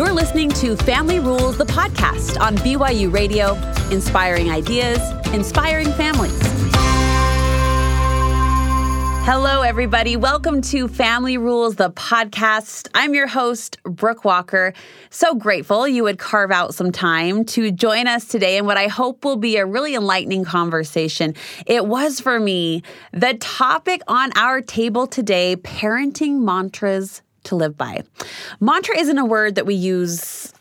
You're listening to Family Rules, the podcast on BYU Radio, inspiring ideas, inspiring families. Hello, everybody. Welcome to Family Rules, the podcast. I'm your host, Brooke Walker. So grateful you would carve out some time to join us today in what I hope will be a really enlightening conversation. It was for me the topic on our table today parenting mantras to live by. Mantra isn't a word that we use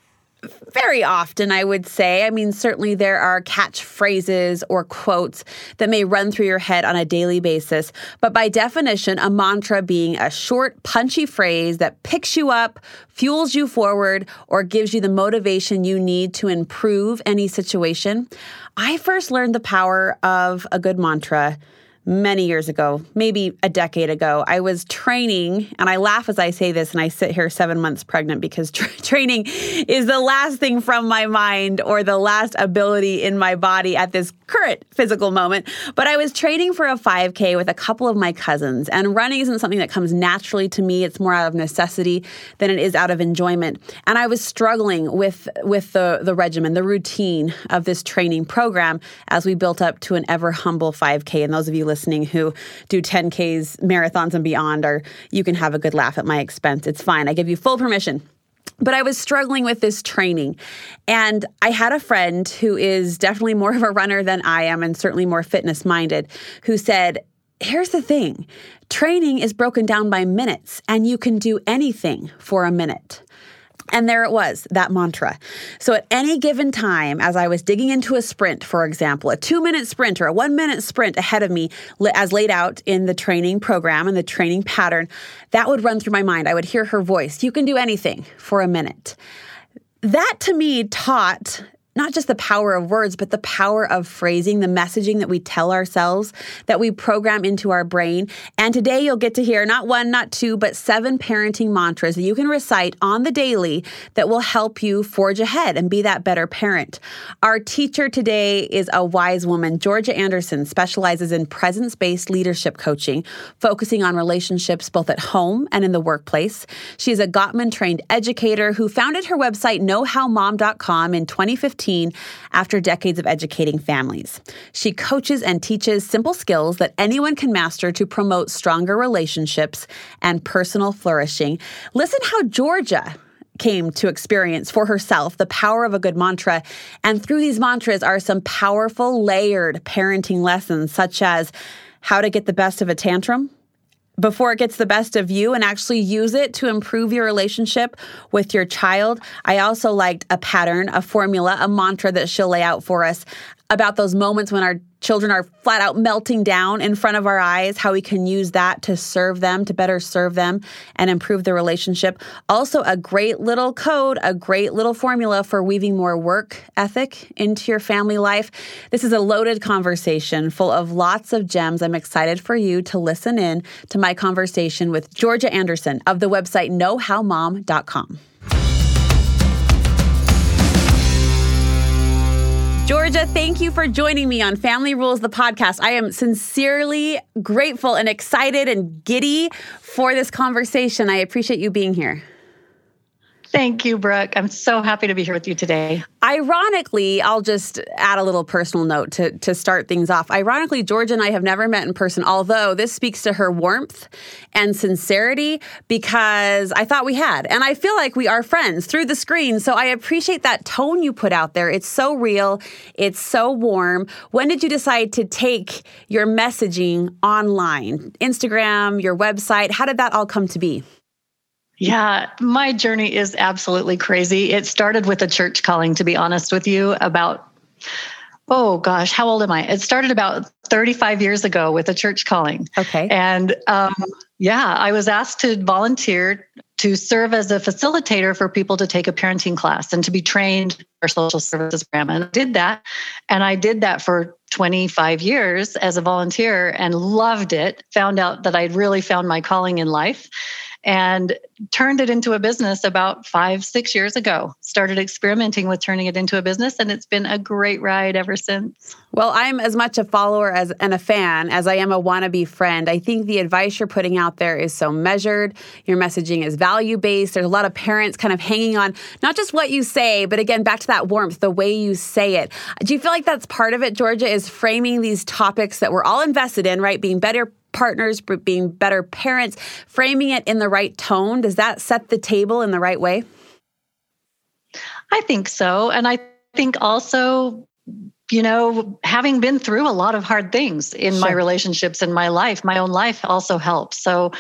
very often, I would say. I mean, certainly there are catchphrases or quotes that may run through your head on a daily basis. But by definition, a mantra being a short, punchy phrase that picks you up, fuels you forward, or gives you the motivation you need to improve any situation. I first learned the power of a good mantra many years ago, maybe a decade ago. I was training, and I laugh as I say this, and I sit here seven months pregnant because tra- training is the last thing from my mind or the last ability in my body at this current physical moment. But I was training for a 5K with a couple of my cousins, and running isn't something that comes naturally to me. It's more out of necessity than it is out of enjoyment. And I was struggling with with the the regimen, the routine of this training program as we built up to an ever humble 5K. And those of you listening listening who do 10Ks, marathons, and beyond, or you can have a good laugh at my expense. It's fine. I give you full permission. But I was struggling with this training. And I had a friend who is definitely more of a runner than I am and certainly more fitness minded who said, Here's the thing training is broken down by minutes, and you can do anything for a minute. And there it was, that mantra. So at any given time, as I was digging into a sprint, for example, a two minute sprint or a one minute sprint ahead of me, as laid out in the training program and the training pattern, that would run through my mind. I would hear her voice You can do anything for a minute. That to me taught not just the power of words, but the power of phrasing, the messaging that we tell ourselves, that we program into our brain. And today you'll get to hear not one, not two, but seven parenting mantras that you can recite on the daily that will help you forge ahead and be that better parent. Our teacher today is a wise woman. Georgia Anderson specializes in presence based leadership coaching, focusing on relationships both at home and in the workplace. She's a Gottman trained educator who founded her website, knowhowmom.com, in 2015 after decades of educating families. She coaches and teaches simple skills that anyone can master to promote stronger relationships and personal flourishing. Listen how Georgia came to experience for herself the power of a good mantra. And through these mantras are some powerful, layered parenting lessons, such as how to get the best of a tantrum, before it gets the best of you and actually use it to improve your relationship with your child. I also liked a pattern, a formula, a mantra that she'll lay out for us about those moments when our children are flat out melting down in front of our eyes, how we can use that to serve them, to better serve them and improve the relationship. Also, a great little code, a great little formula for weaving more work ethic into your family life. This is a loaded conversation full of lots of gems. I'm excited for you to listen in to my conversation with Georgia Anderson of the website knowhowmom.com. Georgia, thank you for joining me on Family Rules, the podcast. I am sincerely grateful and excited and giddy for this conversation. I appreciate you being here. Thank you, Brooke. I'm so happy to be here with you today. Ironically, I'll just add a little personal note to, to start things off. Ironically, Georgia and I have never met in person, although this speaks to her warmth and sincerity because I thought we had. And I feel like we are friends through the screen. So I appreciate that tone you put out there. It's so real, it's so warm. When did you decide to take your messaging online? Instagram, your website? How did that all come to be? Yeah, my journey is absolutely crazy. It started with a church calling, to be honest with you, about, oh gosh, how old am I? It started about 35 years ago with a church calling. Okay. And um, yeah, I was asked to volunteer to serve as a facilitator for people to take a parenting class and to be trained for social services program. And I did that. And I did that for 25 years as a volunteer and loved it. Found out that I'd really found my calling in life and turned it into a business about five, six years ago. Started experimenting with turning it into a business, and it's been a great ride ever since. Well, I'm as much a follower as and a fan as I am a wannabe friend. I think the advice you're putting out there is so measured. Your messaging is value based. There's a lot of parents kind of hanging on not just what you say, but again, back to that warmth, the way you say it. Do you feel like that's part of it, Georgia, is framing these topics that we're all invested in, right? Being better partners, being better parents, framing it in the right tone. Does that set the table in the right way? I think so. And I think also, you know, having been through a lot of hard things in sure. my relationships in my life, my own life also helps. So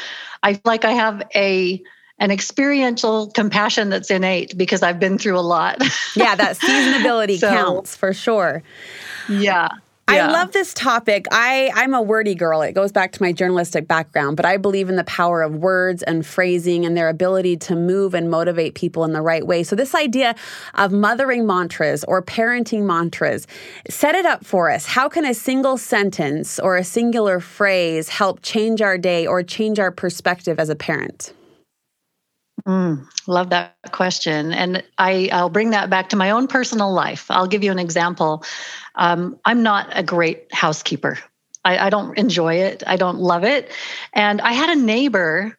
I feel like I have a an experiential compassion that's innate because I've been through a lot. yeah, that seasonability so, counts for sure. Yeah. Yeah. I love this topic. I, I'm a wordy girl. It goes back to my journalistic background, but I believe in the power of words and phrasing and their ability to move and motivate people in the right way. So, this idea of mothering mantras or parenting mantras, set it up for us. How can a single sentence or a singular phrase help change our day or change our perspective as a parent? Mm, love that question. And I, I'll bring that back to my own personal life. I'll give you an example. Um, I'm not a great housekeeper. I, I don't enjoy it. I don't love it. And I had a neighbor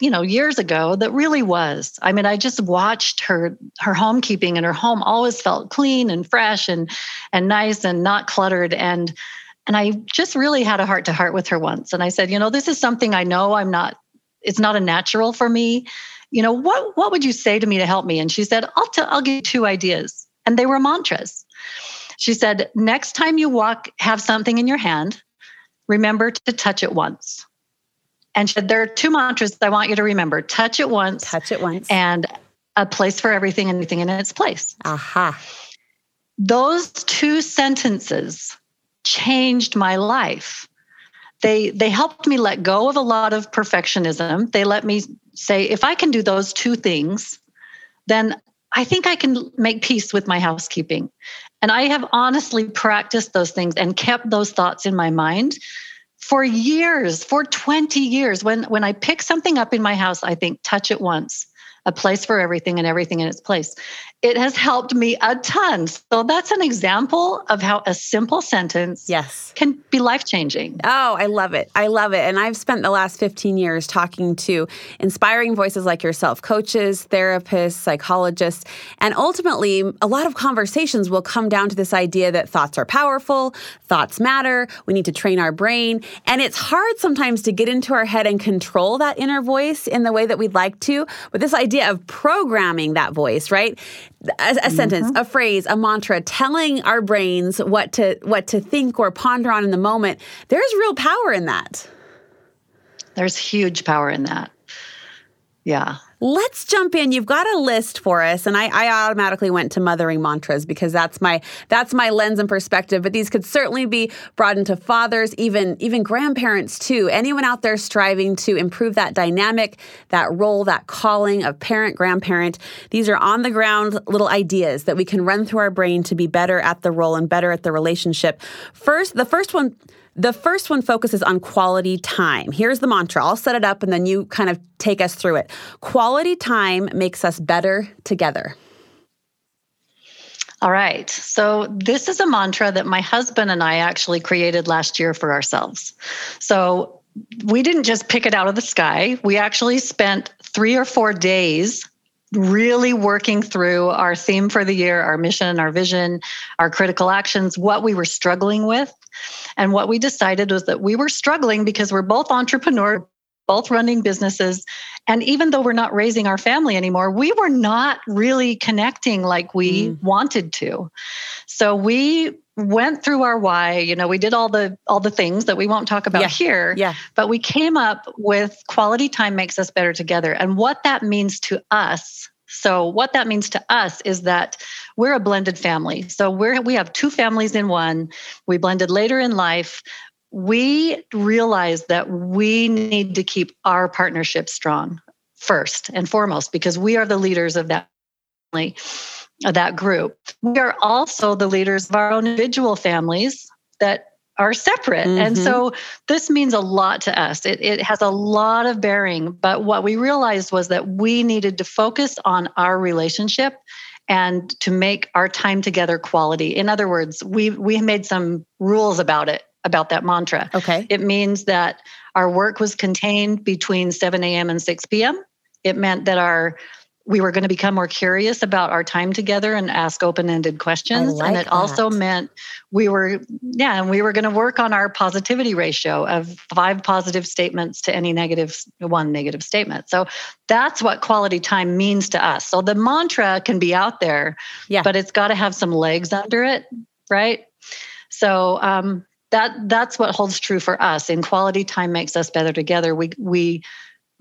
you know years ago that really was i mean i just watched her her homekeeping and her home always felt clean and fresh and and nice and not cluttered and and i just really had a heart to heart with her once and i said you know this is something i know i'm not it's not a natural for me you know what what would you say to me to help me? And she said i'll tell i'll give you two ideas. And they were mantras. She said next time you walk have something in your hand remember to touch it once. And she said there are two mantras i want you to remember. Touch it once touch it once. and a place for everything and everything in its place. Aha. Those two sentences changed my life. They they helped me let go of a lot of perfectionism. They let me say if i can do those two things then i think i can make peace with my housekeeping. And i have honestly practiced those things and kept those thoughts in my mind for years for 20 years. When when i pick something up in my house i think touch it once a place for everything and everything in its place. It has helped me a ton. So that's an example of how a simple sentence yes. can be life changing. Oh, I love it. I love it. And I've spent the last 15 years talking to inspiring voices like yourself, coaches, therapists, psychologists. And ultimately, a lot of conversations will come down to this idea that thoughts are powerful, thoughts matter, we need to train our brain. And it's hard sometimes to get into our head and control that inner voice in the way that we'd like to. But this idea idea of programming that voice, right? A, a mm-hmm. sentence, a phrase, a mantra, telling our brains what to what to think or ponder on in the moment. There's real power in that. There's huge power in that. Yeah. Let's jump in. You've got a list for us, and I, I, automatically went to mothering mantras because that's my that's my lens and perspective. But these could certainly be brought into fathers, even even grandparents too. Anyone out there striving to improve that dynamic, that role, that calling of parent, grandparent. These are on the ground little ideas that we can run through our brain to be better at the role and better at the relationship. First, the first one the first one focuses on quality time. Here's the mantra. I'll set it up and then you kind of take us through it. Quality time makes us better together. All right. So, this is a mantra that my husband and I actually created last year for ourselves. So, we didn't just pick it out of the sky. We actually spent three or four days really working through our theme for the year, our mission, our vision, our critical actions, what we were struggling with. And what we decided was that we were struggling because we're both entrepreneurs, both running businesses. And even though we're not raising our family anymore, we were not really connecting like we mm. wanted to. So we went through our why you know we did all the all the things that we won't talk about yeah. here yeah but we came up with quality time makes us better together and what that means to us so what that means to us is that we're a blended family. So we're we have two families in one. We blended later in life. We realized that we need to keep our partnership strong first and foremost because we are the leaders of that family, of that group. We are also the leaders of our own individual families that are separate. Mm-hmm. And so this means a lot to us. It, it has a lot of bearing. But what we realized was that we needed to focus on our relationship and to make our time together quality. In other words, we we made some rules about it, about that mantra. Okay. It means that our work was contained between 7 a.m. and 6 p.m. It meant that our we were going to become more curious about our time together and ask open-ended questions. Like and it that. also meant we were yeah and we were going to work on our positivity ratio of five positive statements to any negative one negative statement. So that's what quality time means to us. So the mantra can be out there yeah. but it's got to have some legs under it right? So um, that that's what holds true for us. In quality time makes us better together. We we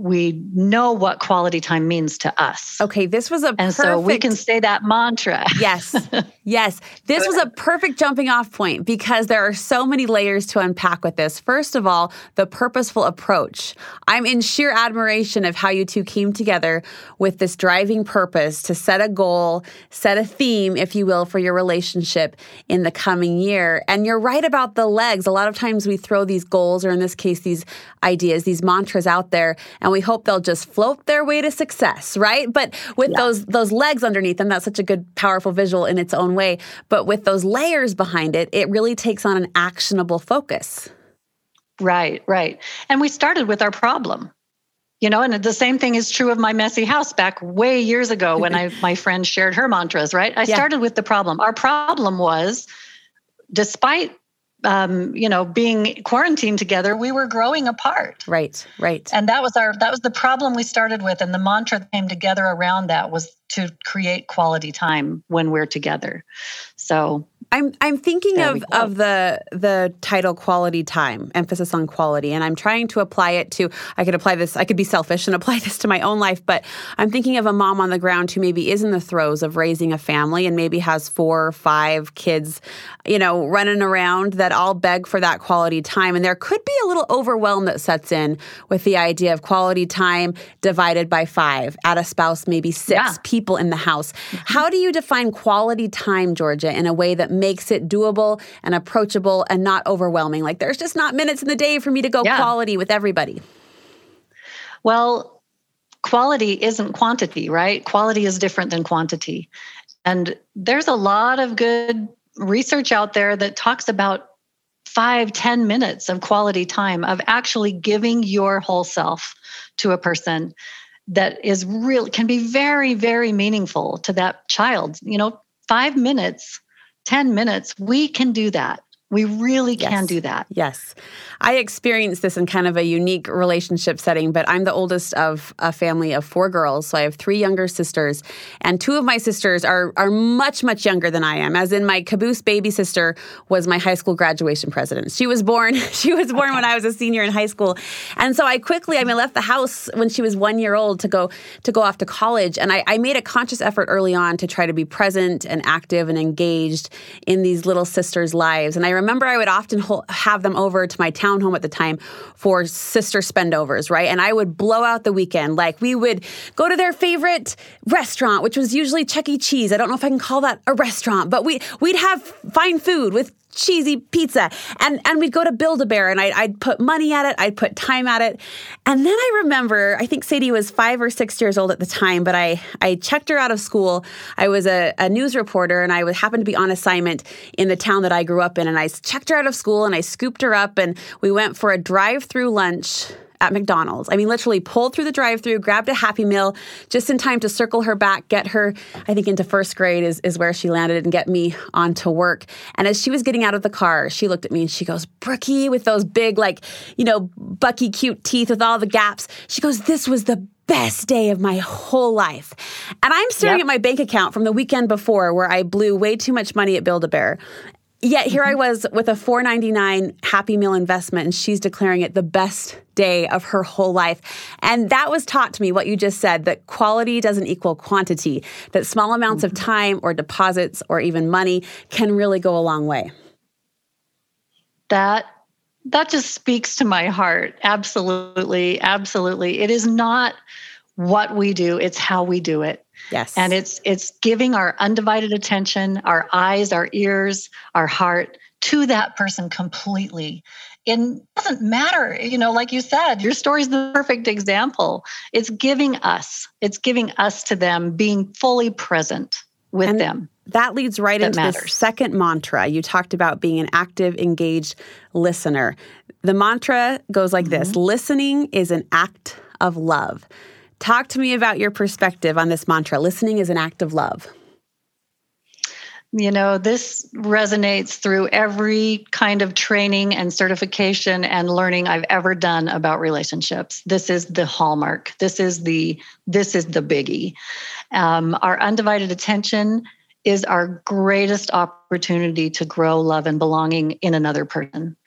we know what quality time means to us. Okay, this was a and perfect, so we can say that mantra. yes, yes. This was a perfect jumping off point because there are so many layers to unpack with this. First of all, the purposeful approach. I'm in sheer admiration of how you two came together with this driving purpose to set a goal, set a theme, if you will, for your relationship in the coming year. And you're right about the legs. A lot of times we throw these goals, or in this case, these ideas, these mantras out there, and we hope they'll just float their way to success, right? But with yeah. those those legs underneath them, that's such a good, powerful visual in its own way. But with those layers behind it, it really takes on an actionable focus. Right, right. And we started with our problem. You know, and the same thing is true of my messy house back way years ago when I my friend shared her mantras, right? I yeah. started with the problem. Our problem was despite um, you know, being quarantined together, we were growing apart. Right, right. And that was our that was the problem we started with, and the mantra that came together around that was to create quality time when we're together. So I'm I'm thinking of of the the title quality time, emphasis on quality, and I'm trying to apply it to I could apply this I could be selfish and apply this to my own life, but I'm thinking of a mom on the ground who maybe is in the throes of raising a family and maybe has four or five kids, you know, running around that all beg for that quality time. And there could be a little overwhelm that sets in with the idea of quality time divided by five, at a spouse, maybe six yeah. people in the house. How do you define quality time, Georgia, in a way that makes it doable and approachable and not overwhelming. Like there's just not minutes in the day for me to go yeah. quality with everybody. Well, quality isn't quantity, right? Quality is different than quantity. And there's a lot of good research out there that talks about five, ten minutes of quality time of actually giving your whole self to a person that is real can be very very meaningful to that child you know 5 minutes 10 minutes, we can do that. We really yes. can do that. Yes. I experienced this in kind of a unique relationship setting, but I'm the oldest of a family of four girls. So I have three younger sisters, and two of my sisters are, are much, much younger than I am. As in, my caboose baby sister was my high school graduation president. She was born, she was born when I was a senior in high school. And so I quickly, I mean, left the house when she was one year old to go to go off to college. And I, I made a conscious effort early on to try to be present and active and engaged in these little sisters' lives. And I remember I would often have them over to my townhome at the time for sister spendovers, right? And I would blow out the weekend. Like we would go to their favorite restaurant, which was usually Chuck E. Cheese. I don't know if I can call that a restaurant, but we we'd have fine food with cheesy pizza. And and we'd go to Build a Bear and I'd, I'd put money at it, I'd put time at it. And then I remember, I think Sadie was five or six years old at the time, but I, I checked her out of school. I was a, a news reporter and I would happen to be on assignment in the town that I grew up in. And I checked her out of school and I scooped her up and we went for a drive through lunch at McDonald's. I mean, literally pulled through the drive through, grabbed a Happy Meal just in time to circle her back, get her, I think, into first grade is, is where she landed and get me on to work. And as she was getting out of the car, she looked at me and she goes, Brookie, with those big, like, you know, Bucky cute teeth with all the gaps. She goes, This was the best day of my whole life. And I'm staring yep. at my bank account from the weekend before where I blew way too much money at Build a Bear. Yet here I mm-hmm. was with a 499 Happy Meal investment and she's declaring it the best day of her whole life. And that was taught to me what you just said that quality doesn't equal quantity, that small amounts of mm-hmm. time or deposits or even money can really go a long way. That that just speaks to my heart. Absolutely, absolutely. It is not what we do, it's how we do it. Yes. And it's it's giving our undivided attention, our eyes, our ears, our heart to that person completely. It doesn't matter, you know, like you said, your story is the perfect example. It's giving us, it's giving us to them, being fully present with And them. That leads right That into the second mantra. You talked about being an active, engaged listener. The mantra goes like this mm-hmm. listening is an act of love. Talk to me about your perspective on this mantra. Listening is an act of love. You know, this resonates through every kind of training and certification and learning I've ever done about relationships. This is the hallmark. This is the this is the biggie. Um, our undivided attention is our greatest opportunity to grow love and belonging in another person.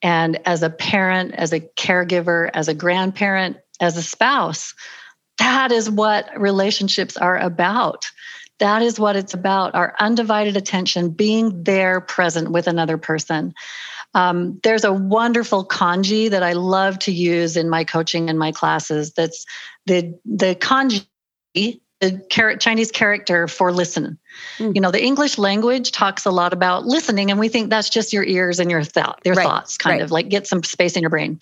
And as a parent, as a caregiver, as a grandparent, as a spouse, that is what relationships are about. That is what it's about our undivided attention, being there present with another person. Um, there's a wonderful kanji that I love to use in my coaching and my classes. That's the, the kanji, the Chinese character for listen. Mm. You know, the English language talks a lot about listening, and we think that's just your ears and your, thought, your Right, thoughts, kind right. of like get some space in your brain.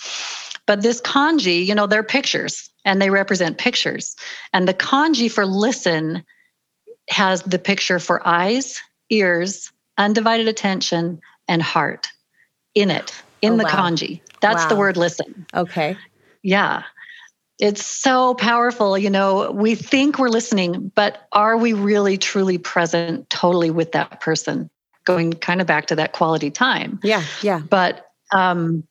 But this kanji, you know, they're pictures and they represent pictures. And the kanji for listen has the picture for eyes, ears, undivided attention, and heart in it, in Oh, the wow. kanji. That's the word listen. Okay. Yeah. It's so powerful. You know, we think we're listening, but are we really truly present totally with that person? Going kind of back to that quality time Yeah. Yeah. but um,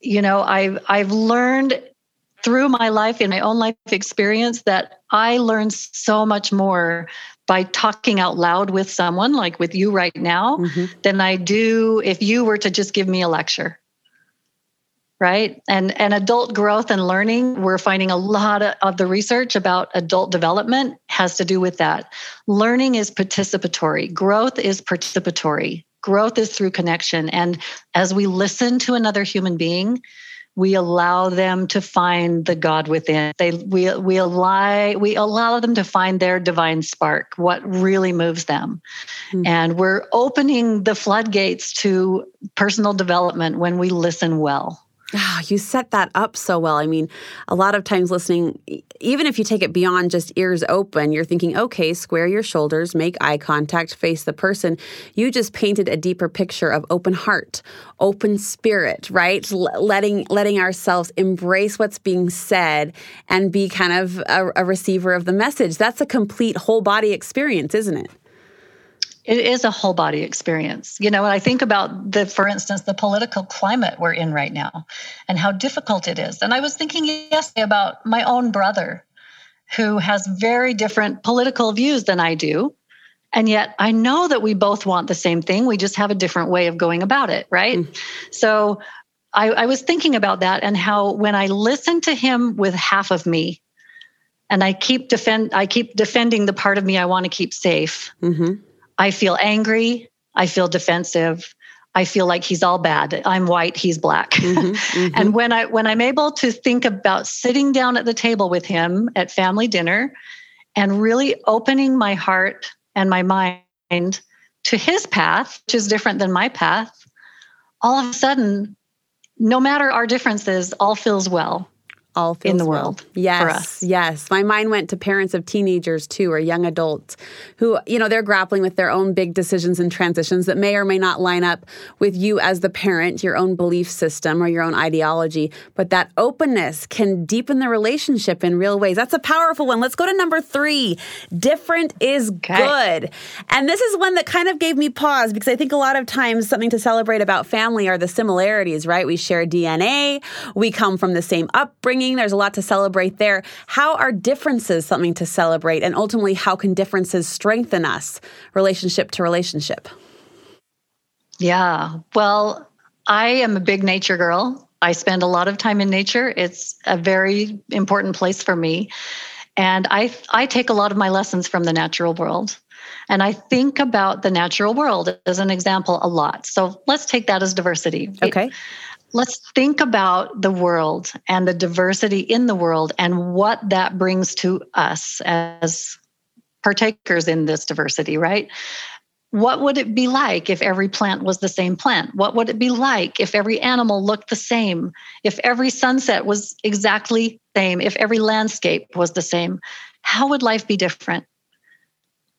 you know i've i've learned through my life in my own life experience that i learn so much more by talking out loud with someone like with you right now Mhm. than i do if you were to just give me a lecture. Right? And and adult growth and learning we're finding a lot of, of the research about adult development has to do with that. Learning is participatory. Growth is participatory growth is through connection. And as we listen to another human being we allow them to find the god within. They we we allow we allow them to find their divine spark what really moves them. Hmm. and we're opening the floodgates to personal development when we listen well Ah, you set that up so well. I mean, a lot of times listening, even if you take it beyond just ears open, you're thinking, okay, square your shoulders, make eye contact, face the person. You just painted a deeper picture of open heart, open spirit, right? L- letting letting ourselves embrace what's being said and be kind of a, a receiver of the message. That's a complete whole body experience, isn't it? It is a whole body experience. You know when i think about the for instance the political climate we're in right now and how difficult it is. And i was thinking yesterday about my own brother who has very different political views than i do. And yet i know that we both want the same thing. We just have a different way of going about it right? So I, I was thinking about that and how when i listen to him with half of me and i keep defend i keep defending the part of me i want to keep safe hmm I feel angry. I feel defensive. I feel like he's all bad. I'm white, he's black. Mm-hmm. and when I when I'm able to think about sitting down at the table with him at family dinner and really opening my heart and my mind to his path, which is different than my path, all of a sudden, no matter our differences, all feels well. All feels in the well. world Yes, for us. yes. My mind went to parents of teenagers too, or young adults who, you know, they're grappling with their own big decisions and transitions that may or may not line up with you as the parent, your own belief system or your own ideology. But that openness can deepen the relationship in real ways. That's a powerful one. Let's go to number three. Different is good. And this is one that kind of gave me pause because I think a lot of times something to celebrate about family are the similarities, right? We share DNA, we come from the same upbringing. There's a lot to celebrate there. How are differences something to celebrate? And ultimately, how can differences strengthen us relationship to relationship? Yeah. Well, I am a big nature girl. I spend a lot of time in nature. It's a very important place for me. And I I take a lot of my lessons from the natural world. And I think about the natural world as an example a lot. So let's take that as diversity. Okay. Let's think about the world and the diversity in the world and what that brings to us as partakers in this diversity, right? what would it be like if every plant was the same plant? What would it be like if every animal looked the same? If every sunset was exactly the same? If every landscape was the same? How would life be different?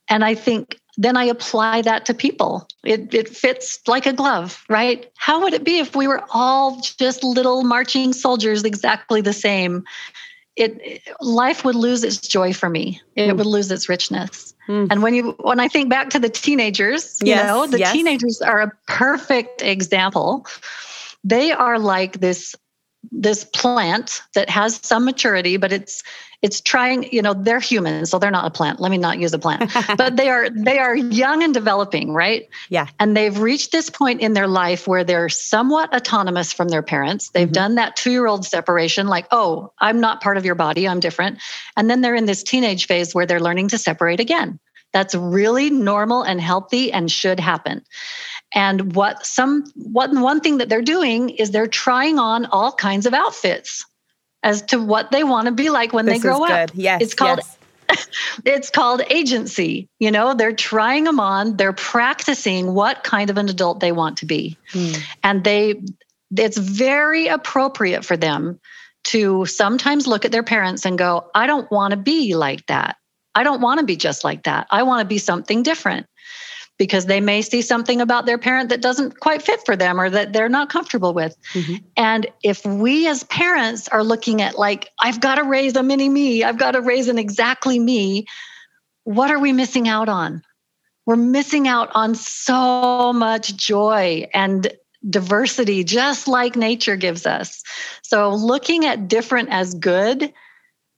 And I think then I apply that to people. It, it fits like a glove, right? How would it be if we were all just little marching soldiers exactly the same? It life would lose its joy for me. It mm. would lose its richness. Mm. And when you when I think back to the teenagers, you know, the yes. teenagers are a perfect example. They are like this this plant that has some maturity but it's it's trying you know they're humans so they're not a plant. Let me not use a plant. But they are they are young and developing right? Yeah. And they've reached this point in their life where they're somewhat autonomous from their parents. They've mm-hmm. done that 2 year old separation like oh i'm not part of your body i'm different. And then they're in this teenage phase where they're learning to separate again. That's really normal and healthy and should happen and what some what one thing that they're doing is they're trying on all kinds of outfits as to what they want to be like when this they grow up. Yes. It's called yes. it's called agency. You know, they're trying them on, they're practicing what kind of an adult they want to be. Hmm. And they it's very appropriate for them to sometimes look at their parents and go, I don't want to be like that. I don't want to be just like that. I want to be something different because they may see something about their parent that doesn't quite fit for them or that they're not comfortable with. Mm-hmm. And if we as parents are looking at, like, I've got to raise a mini me, I've got to raise an exactly me, what are we missing out on? We're missing out on so much joy and diversity, just like nature gives us. So, looking at different as good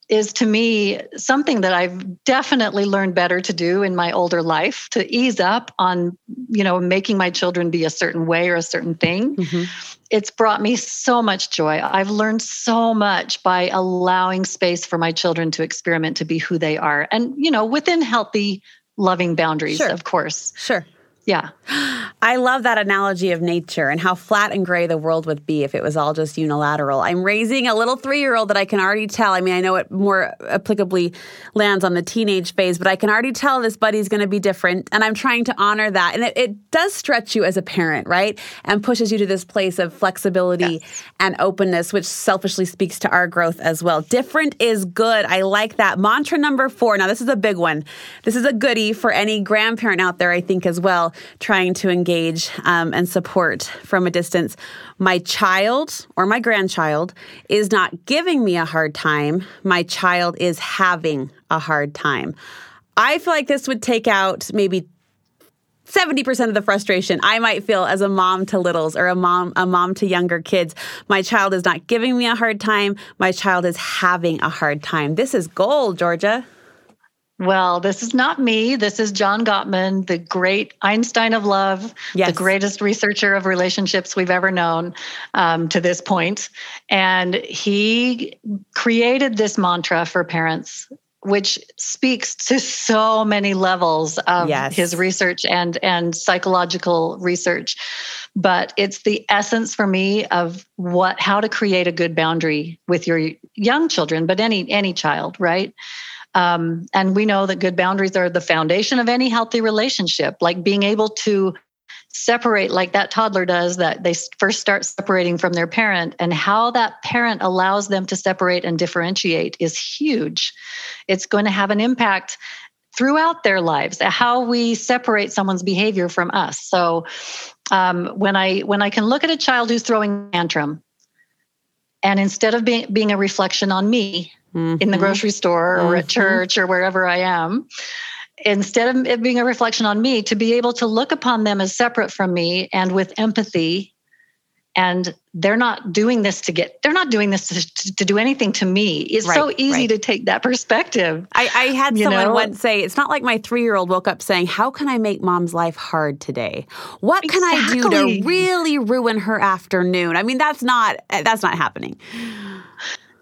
is to me something that I've definitely learned better to do in my older life to ease up on, you know, making my children be a certain way or a certain thing. Mm-hmm. It's brought me so much joy. I've learned so much by allowing space for my children to experiment to be who they are and, you know, within healthy, loving boundaries, sure. of course. Sure. Yeah. I love that analogy of nature and how flat and gray the world would be if it was all just unilateral. I'm raising a little three year old that I can already tell. I mean, I know it more applicably lands on the teenage phase, but I can already tell this buddy's going to be different. And I'm trying to honor that. And it, it, does stretch you as a parent, right? And pushes you to this place of flexibility yes. and openness, which selfishly speaks to our growth as well. Different is good. I like that. Mantra number four. Now, this is a big one. This is a goodie for any grandparent out there, I think, as well, trying to engage engage um, and support from a distance. My child or my grandchild is not giving me a hard time. My child is having a hard time. I feel like this would take out maybe 70% of the frustration I might feel as a mom to littles or a mom a mom to younger kids. My child is not giving me a hard time. My child is having a hard time. This is gold, Georgia. Well, this is not me. This is John Gottman, the great Einstein of love, yes. the greatest researcher of relationships we've ever known um, to this point. And he created this mantra for parents, which speaks to so many levels of yes. his research and, and psychological research. But it's the essence for me of what how to create a good boundary with your young children, but any any child, right? Um, and we know that good boundaries are the foundation of any healthy relationship, like being able to separate like that toddler does that they first start separating from their parent and how that parent allows them to separate and differentiate is huge. It's going to have an impact throughout their lives how we separate someone's behavior from us. So um, when i when i can look at a child who's throwing tantrum and instead of being, being a reflection on me mm-hmm. in the mm-hmm. grocery store or mm-hmm. at church or wherever I am. Instead of it being a reflection on me, to be able to look upon them as separate from me and with empathy and they're not doing this to get they're not doing this to, to do anything to me it's right, so easy right. to take that perspective i, I had someone know? once say it's not like my three-year-old woke up saying how can i make mom's life hard today what can exactly. i do to really ruin her afternoon i mean that's not that's not happening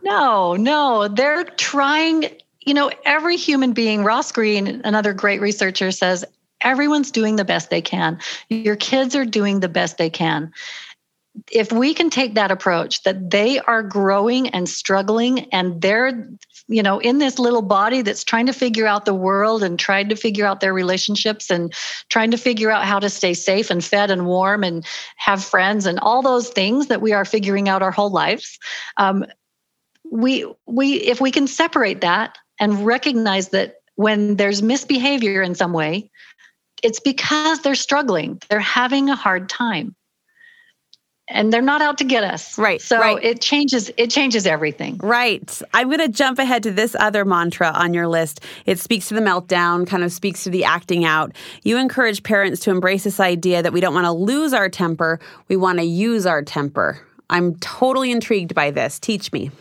no, no. They're trying, you know, every human being, Ross Greene, another great researcher, says everyone's doing the best they can. Your kids are doing the best they can. if we can take that approach that they are growing and struggling and they're you know in this little body that's trying to figure out the world and trying to figure out their relationships and trying to figure out how to stay safe and fed and warm and have friends and all those things that we are figuring out our whole lives um, we we if we can separate that and recognize that when there's misbehavior in some way it's because they're struggling they're having a hard time and they're not out to get us. Right. So right. it changes it changes everything. Right. I'm going to jump ahead to this other mantra on your list. It speaks to the meltdown, kind of speaks to the acting out. You encourage parents to embrace this idea that we don't want to lose our temper, we want to use our temper. I'm totally intrigued by this. Teach me.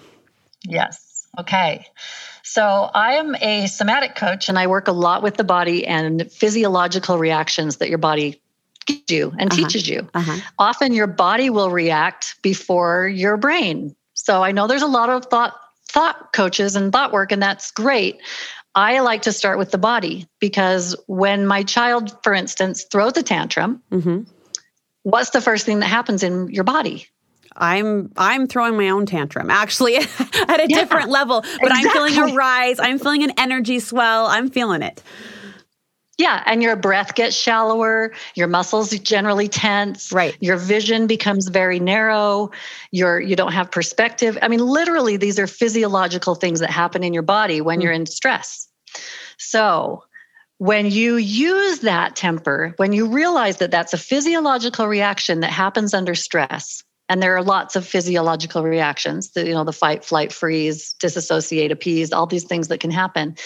Yes. Okay. So, I am a somatic coach and I work a lot with the body and physiological reactions that your body gives you and uh-huh. teaches you. Uh-huh. Often your body will react before your brain. So I know there's a lot of thought thought coaches and thought work and that's great. I like to start with the body because when my child for instance throws a tantrum, mm-hmm. what's the first thing that happens in your body? I'm I'm throwing my own tantrum actually at a yeah, different level, but exactly. I'm feeling a rise. I'm feeling an energy swell. I'm feeling it. Yeah, and your breath gets shallower, your muscles generally tense, right. Your vision becomes very narrow, you're you don't have perspective. I mean literally these are physiological things that happen in your body when mm. you're in stress. So, when you use that temper, when you realize that that's a physiological reaction that happens under stress, and there are lots of physiological reactions, the, you know, the fight, flight, freeze, disassociate, appease, all these things that can happen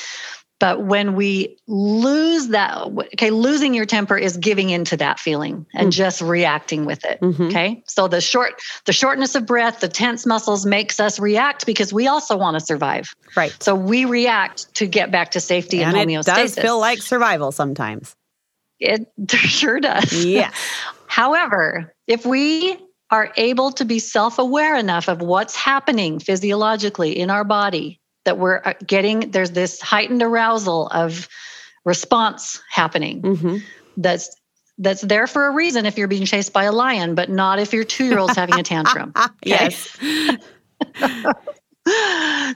but when we lose that, okay, losing your temper is giving into that feeling and mm. just reacting with it. Mm-hmm. Okay. So the short, the shortness of breath, the tense muscles makes us react because we also want to survive. Right. So we react to get back to safety and, and homeostasis. It does feel like survival sometimes. It sure does. Yeah. However, if we are able to be self aware enough of what's happening physiologically in our body that we're uh, getting there's this heightened arousal of response happening mm-hmm. that's that's there for a reason if you're being chased by a lion but not if your two-year-old's having a tantrum yes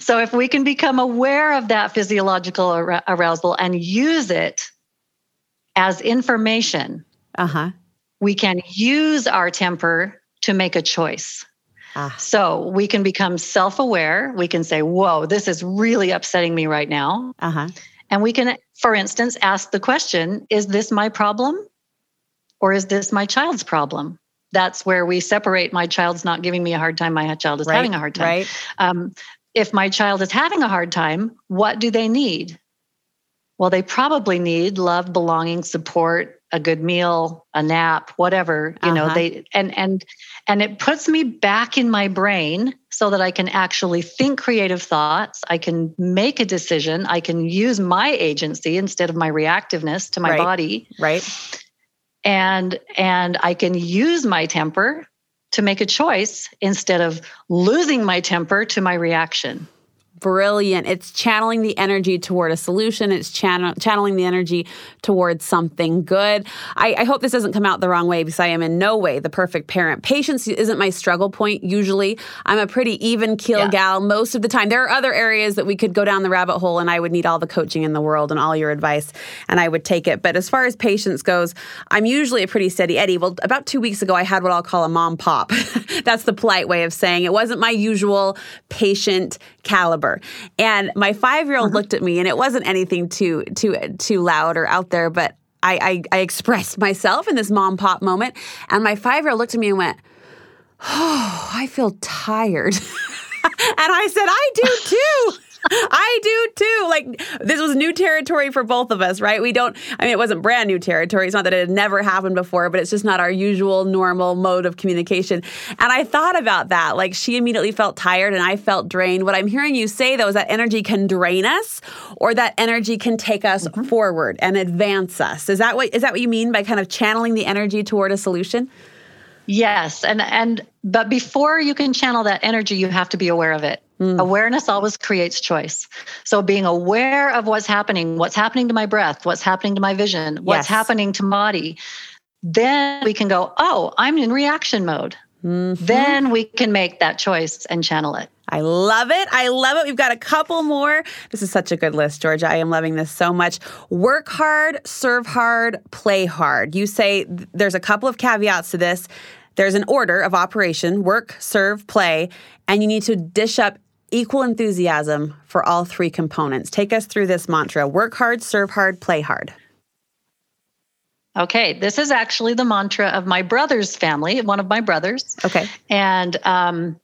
so if we can become aware of that physiological ar- arousal and use it as information uh-huh. we can use our temper to make a choice Ah. So we can become self aware. We can say, whoa, this is really upsetting me right now. Uh-huh. And we can, for instance, ask the question is this my problem or is this my child's problem? That's where we separate my child's not giving me a hard time, my child is right, having a hard time. Right. Um, if my child is having a hard time, what do they need? Well, they probably need love, belonging, support, a good meal, a nap, whatever, you uh-huh. know, they and and and it puts me back in my brain so that I can actually think creative thoughts, I can make a decision, I can use my agency instead of my reactiveness to my right. body. Right. And and I can use my temper to make a choice instead of losing my temper to my reaction brilliant. It's channeling the energy toward a solution. It's channel, channeling the energy towards something good. I, I, hope this doesn't come out the wrong way because I am in no way the perfect parent. Patience isn't my struggle point usually. I'm a pretty even keel yeah. gal most of the time. There are other areas that we could go down the rabbit hole and I would need all the coaching in the world and all your advice and I would take it. But as far as patience goes, I'm usually a pretty steady Eddie. Well, about two weeks ago, I had what I'll call a mom pop. That's the polite way of saying it wasn't my usual patient caliber. And my five year old uh-huh. looked at me, and it wasn't anything too too too loud or out there, but I, I, I expressed myself in this mom pop moment, and my five year old looked at me and went, "Oh, I feel tired." and I said, I do too. I do too. Like this was new territory for both of us, right? We don't, I mean, it wasn't brand new territory. It's not that it had never happened before, but it's just not our usual normal mode of communication. And I thought about that. Like she immediately felt tired and I felt drained. What I'm hearing you say though is that energy can drain us or that energy can take us mm-hmm. forward and advance us. Is that what, is that what you mean by kind of channeling the energy toward a solution? Yes, and and but before you can channel that energy, you have to be aware of it. Mm. Awareness always creates choice. So being aware of what's happening, what's happening to my breath, what's happening to my vision, what's yes. happening to body, then we can go, "Oh, I'm in reaction mode." Mm-hmm. Then we can make that choice and channel it. I love it. I love it. We've got a couple more. This is such a good list, Georgia. I am loving this so much. Work hard, serve hard, play hard. You say th- there's a couple of caveats to this. There's an order of operation work, serve, play, and you need to dish up equal enthusiasm for all three components. Take us through this mantra work hard, serve hard, play hard. Okay, this is actually the mantra of my brother's family, one of my brothers. Okay. And um,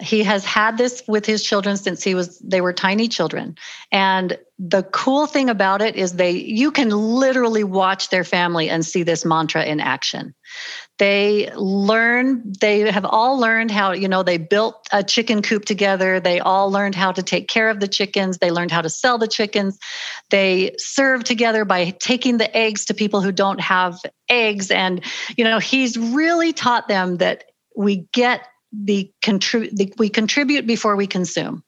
he has had this with his children since he was they were tiny children and the cool thing about it is they you can literally watch their family and see this mantra in action they learn they have all learned how you know they built a chicken coop together. They all learned how to take care of the chickens. They learned how to sell the chickens. They serve together by taking the eggs to people who don't have eggs. And you know he's really taught them that we get the, contrib- the we contribute before we consume.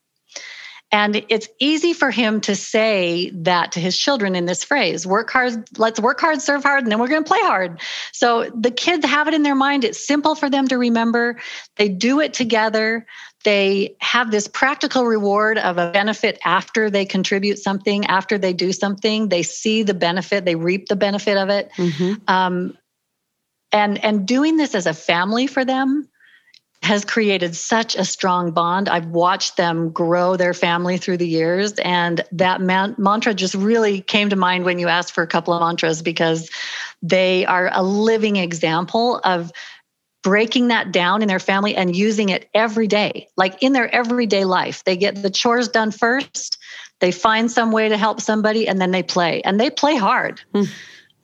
And it's easy for him to say that to his children in this phrase work hard, let's work hard, serve hard, and then we're going to play hard. So the kids have it in their mind. It's simple for them to remember. They do it together. They have this practical reward of a benefit after they contribute something, after they do something. They see the benefit, they reap the benefit of it. Mm-hmm. Um, and, and doing this as a family for them has created such a strong bond. I've watched them grow their family through the years. And that man- mantra just really came to mind when you asked for a couple of mantras because they are a living example of breaking that down in their family and using it every day, like in their everyday life. They get the chores done first, they find some way to help somebody, and then they play. And they play hard. Mm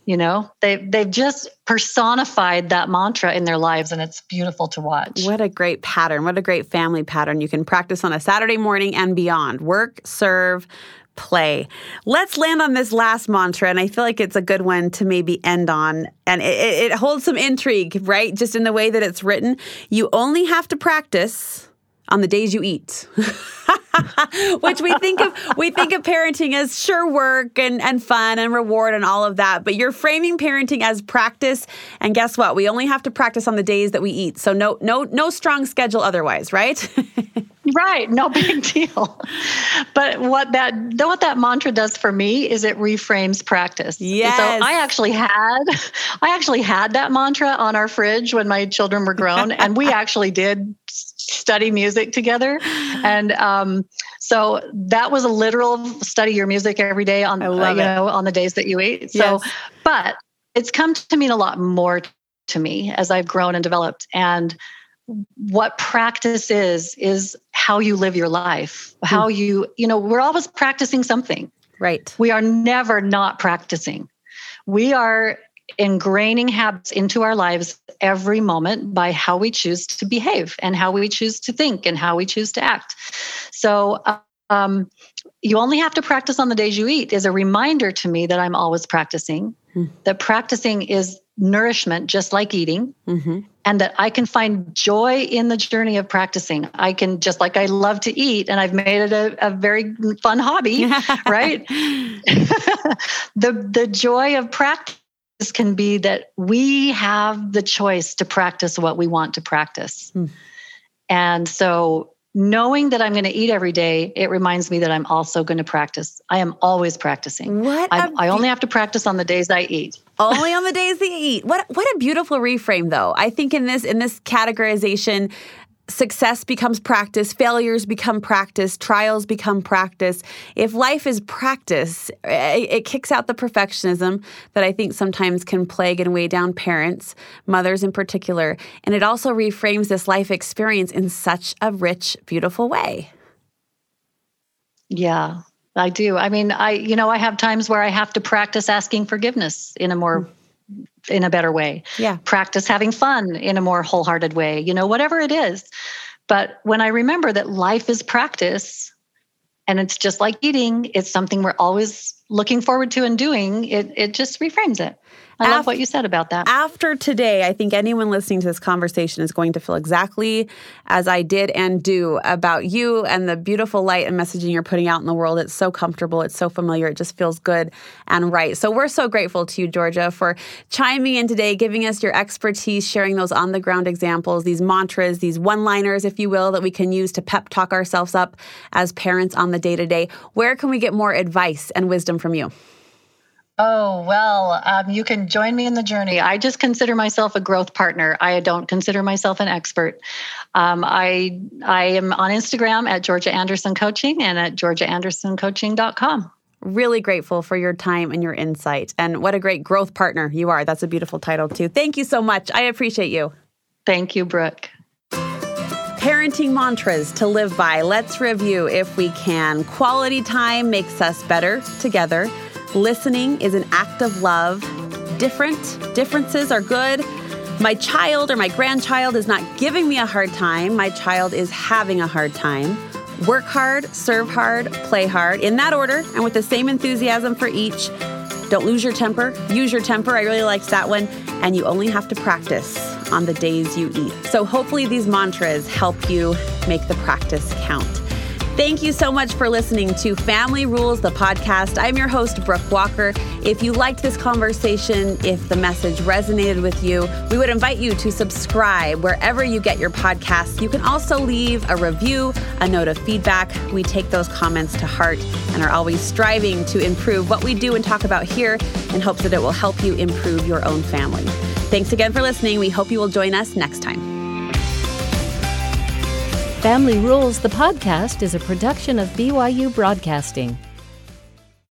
you know they they've just personified that mantra in their lives and it's beautiful to watch. What a great pattern. What a great family pattern you can practice on a saturday morning and beyond. Work serve play. Let's land on this last mantra and i feel like it's a good one to maybe end on. And it, it holds some intrigue right? Just in the way that it's written. You only have to practice on the days you eat which we think of we think of parenting as sure work and, and fun and reward and all of that but you're framing parenting as practice. And guess what? We only have to practice on the days that we eat. So no no no strong schedule otherwise right? Right. No big deal. But what that what that mantra does for me is it reframes practice. Yes. so i actually had i actually had that mantra on our fridge when my children were grown and we actually did study music together. And um, so that was a literal study your music every day on uh, you know on the days that you eat. So, yes. but it's come to mean a lot more to me as I've grown and developed. And what practice is is how you live your life, how mm. you you know we're always practicing something. Right. We are never not practicing. We are ingraining habits into our lives every moment by how we choose to behave and how we choose to think and how we choose to act. So, um, you only have to practice on the days you eat is a reminder to me that I'm always practicing, mm-hmm. that practicing is nourishment, just like eating, mm-hmm. and that I can find joy in the journey of practicing. I can, just like I love to eat, and I've made it a, a very fun hobby, right? the, the joy of practice can be that we have the choice to practice what we want to practice. Hmm. And so knowing that I'm going to eat every day, it reminds me that I'm also going to practice. I am always practicing. What I only have to practice on the days I eat. only on the days that you eat. What what a beautiful reframe though. I think in this in this categorization success becomes practice, failures become practice, trials become practice. If life is practice, it, kicks out the perfectionism that I think sometimes can plague and weigh down parents, mothers in particular. And it also reframes this life experience in such a rich, beautiful way. Yeah, I do. I mean, I, you know, I have times where I have to practice asking forgiveness in a more in a better way. Yeah. Practice having fun in a more wholehearted way, you know, whatever it is. But when I remember that life is practice and it's just like eating, it's something we're always looking forward to and doing, it it just reframes it. I love what you said about that. After today, I think anyone listening to this conversation is going to feel exactly as I did and do about you and the beautiful light and messaging you're putting out in the world. It's so comfortable, it's so familiar, it just feels good and right. So we're so grateful to you, Georgia, for chiming in today, giving us your expertise, sharing those on the ground examples, these mantras, these one liners, if you will, that we can use to pep talk ourselves up as parents on the day to day. Where can we get more advice and wisdom from you? Oh, well, um, you can join me in the journey. I just consider myself a growth partner. I don't consider myself an expert. Um, I, I am on Instagram at Georgia Anderson Coaching and at georgiaandersoncoaching.com. Really grateful for your time and your insight. And what a great growth partner you are. That's a beautiful title, too. Thank you so much. I appreciate you. Thank you, Brooke. Parenting mantras to live by. Let's review if we can. Quality time makes us better together. Listening is an act of love. Different differences are good. My child or my grandchild is not giving me a hard time. My child is having a hard time. Work hard, serve hard, play hard, in that order and with the same enthusiasm for each. Don't lose your temper. Use your temper. I really liked that one. And you only have to practice on the days you eat. So hopefully these mantras help you make the practice count. Thank you so much for listening to Family Rules, the podcast. I'm your host, Brooke Walker. If you liked this conversation, if the message resonated with you, we would invite you to subscribe wherever you get your podcasts. You can also leave a review, a note of feedback. We take those comments to heart and are always striving to improve what we do and talk about here in hopes that it will help you improve your own family. Thanks again for listening. We hope you will join us next time. Family Rules, the podcast, is a production of BYU Broadcasting.